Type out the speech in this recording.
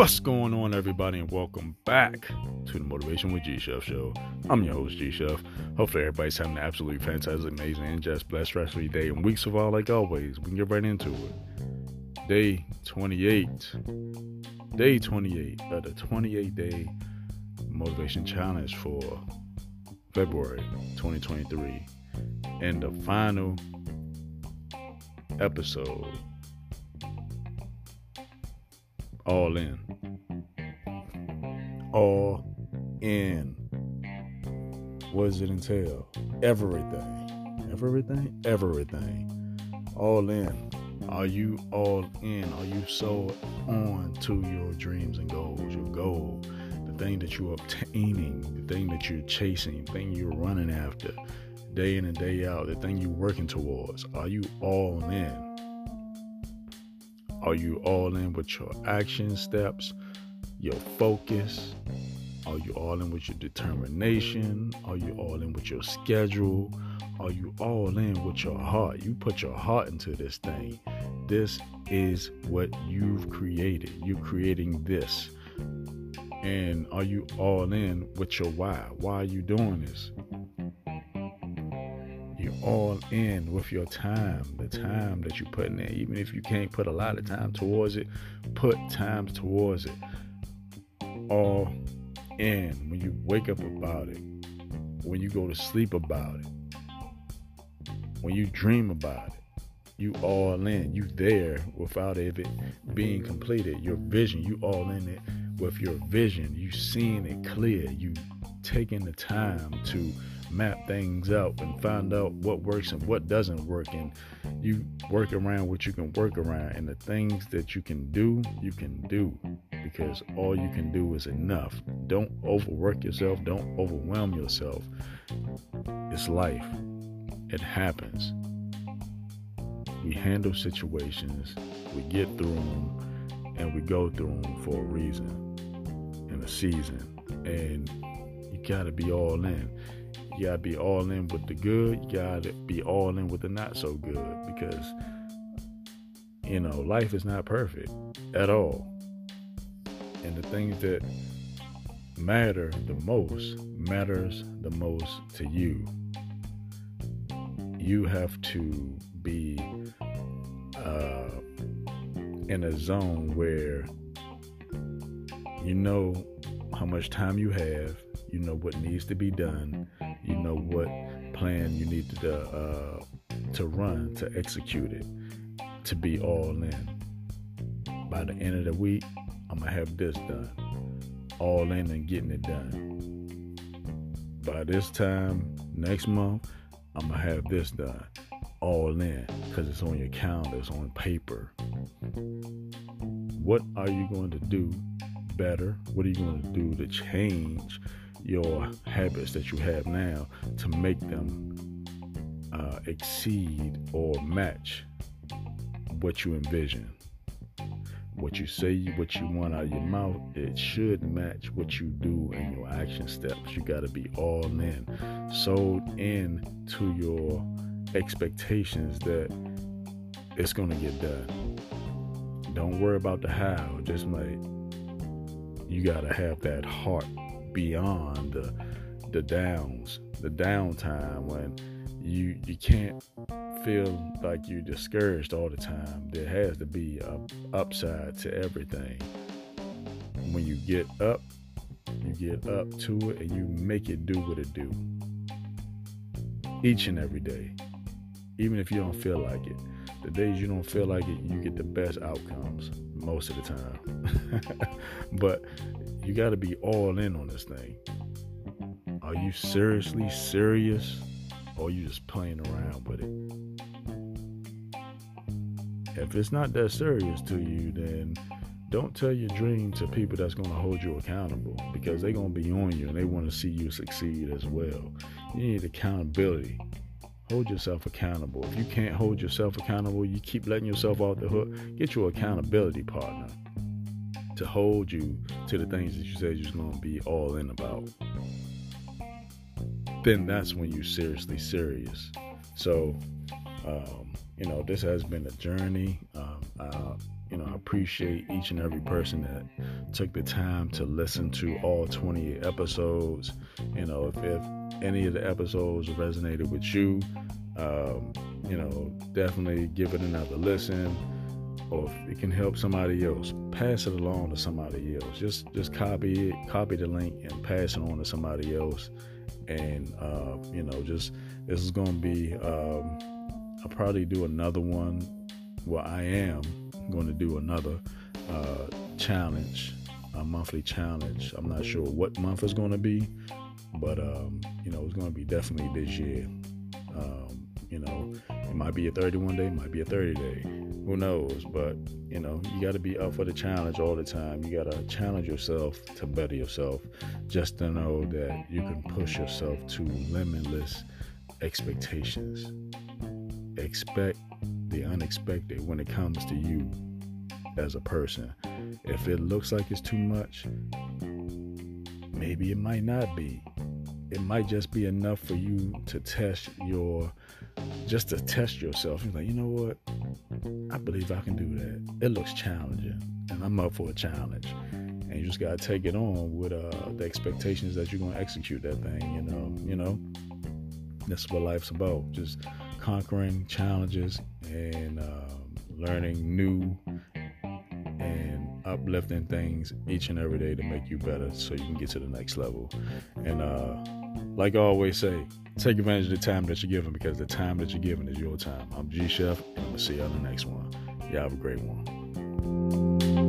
What's going on, everybody, and welcome back to the Motivation with G Chef show. I'm your host, G Chef. Hopefully, everybody's having an absolutely fantastic, amazing, and just blessed rest of your day and weeks of all, like always. We can get right into it. Day 28. Day 28 of the 28 day motivation challenge for February 2023. And the final episode all in. All in. What does it entail? Everything. Everything? Everything. All in. Are you all in? Are you so on to your dreams and goals? Your goal, the thing that you're obtaining, the thing that you're chasing, the thing you're running after, day in and day out, the thing you're working towards. Are you all in? Are you all in with your action steps, your focus? Are you all in with your determination? Are you all in with your schedule? Are you all in with your heart? You put your heart into this thing. This is what you've created. You're creating this. And are you all in with your why? Why are you doing this? All in with your time, the time that you put in. Even if you can't put a lot of time towards it, put time towards it. All in. When you wake up about it, when you go to sleep about it, when you dream about it, you all in. You there without it being completed. Your vision, you all in it with your vision. You seeing it clear. You taking the time to map things out and find out what works and what doesn't work. And you work around what you can work around. And the things that you can do you can do because all you can do is enough. Don't overwork yourself. Don't overwhelm yourself. It's life. It happens. We handle situations. We get through them and we go through them for a reason and a season. And you got to be all in you gotta be all in with the good. You gotta be all in with the not so good because you know life is not perfect at all. And the things that matter the most matters the most to you. You have to be uh, in a zone where you know how much time you have, you know what needs to be done, know what plan you need to uh, to run to execute it to be all in. By the end of the week, I'm gonna have this done, all in and getting it done. By this time next month, I'm gonna have this done, all in, because it's on your calendar, it's on paper. What are you going to do better? What are you going to do to change your habits that you have now to make them uh, exceed or match what you envision. What you say, what you want out of your mouth, it should match what you do in your action steps. You got to be all in, sold in to your expectations that it's going to get done. Don't worry about the how, just like you got to have that heart beyond the the downs, the downtime when you you can't feel like you're discouraged all the time. There has to be a upside to everything. When you get up, you get up to it and you make it do what it do. Each and every day. Even if you don't feel like it. The days you don't feel like it, you get the best outcomes most of the time. but you got to be all in on this thing. Are you seriously serious or are you just playing around with it? If it's not that serious to you, then don't tell your dream to people that's going to hold you accountable because they're going to be on you and they want to see you succeed as well. You need accountability. Hold yourself accountable. If you can't hold yourself accountable, you keep letting yourself off the hook, get your accountability partner to hold you to the things that you said you're going to be all in about, then that's when you're seriously serious. So, um, you know, this has been a journey. Um, you know, I appreciate each and every person that took the time to listen to all 28 episodes. You know, if, if any of the episodes resonated with you, um, you know, definitely give it another listen. Or if it can help somebody else, pass it along to somebody else. Just just copy it, copy the link, and pass it on to somebody else. And uh, you know, just this is gonna be. Um, I'll probably do another one. Well, I am going to do another uh, challenge, a monthly challenge. I'm not sure what month is going to be, but um, you know, it's going to be definitely this year. Um, you know, it might be a 31 day, might be a 30 day. Who knows? But you know, you got to be up for the challenge all the time. You got to challenge yourself to better yourself, just to know that you can push yourself to limitless expectations. Expect the unexpected when it comes to you as a person. If it looks like it's too much, maybe it might not be. It might just be enough for you to test your, just to test yourself. You're like, you know what? I believe I can do that. It looks challenging, and I'm up for a challenge. And you just gotta take it on with uh, the expectations that you're gonna execute that thing. You know, you know. That's what life's about. Just conquering challenges and uh, learning new and uplifting things each and every day to make you better so you can get to the next level. And uh, like I always say, take advantage of the time that you're given because the time that you're given is your time. I'm G Chef, and I'm going to see you on the next one. Y'all have a great one.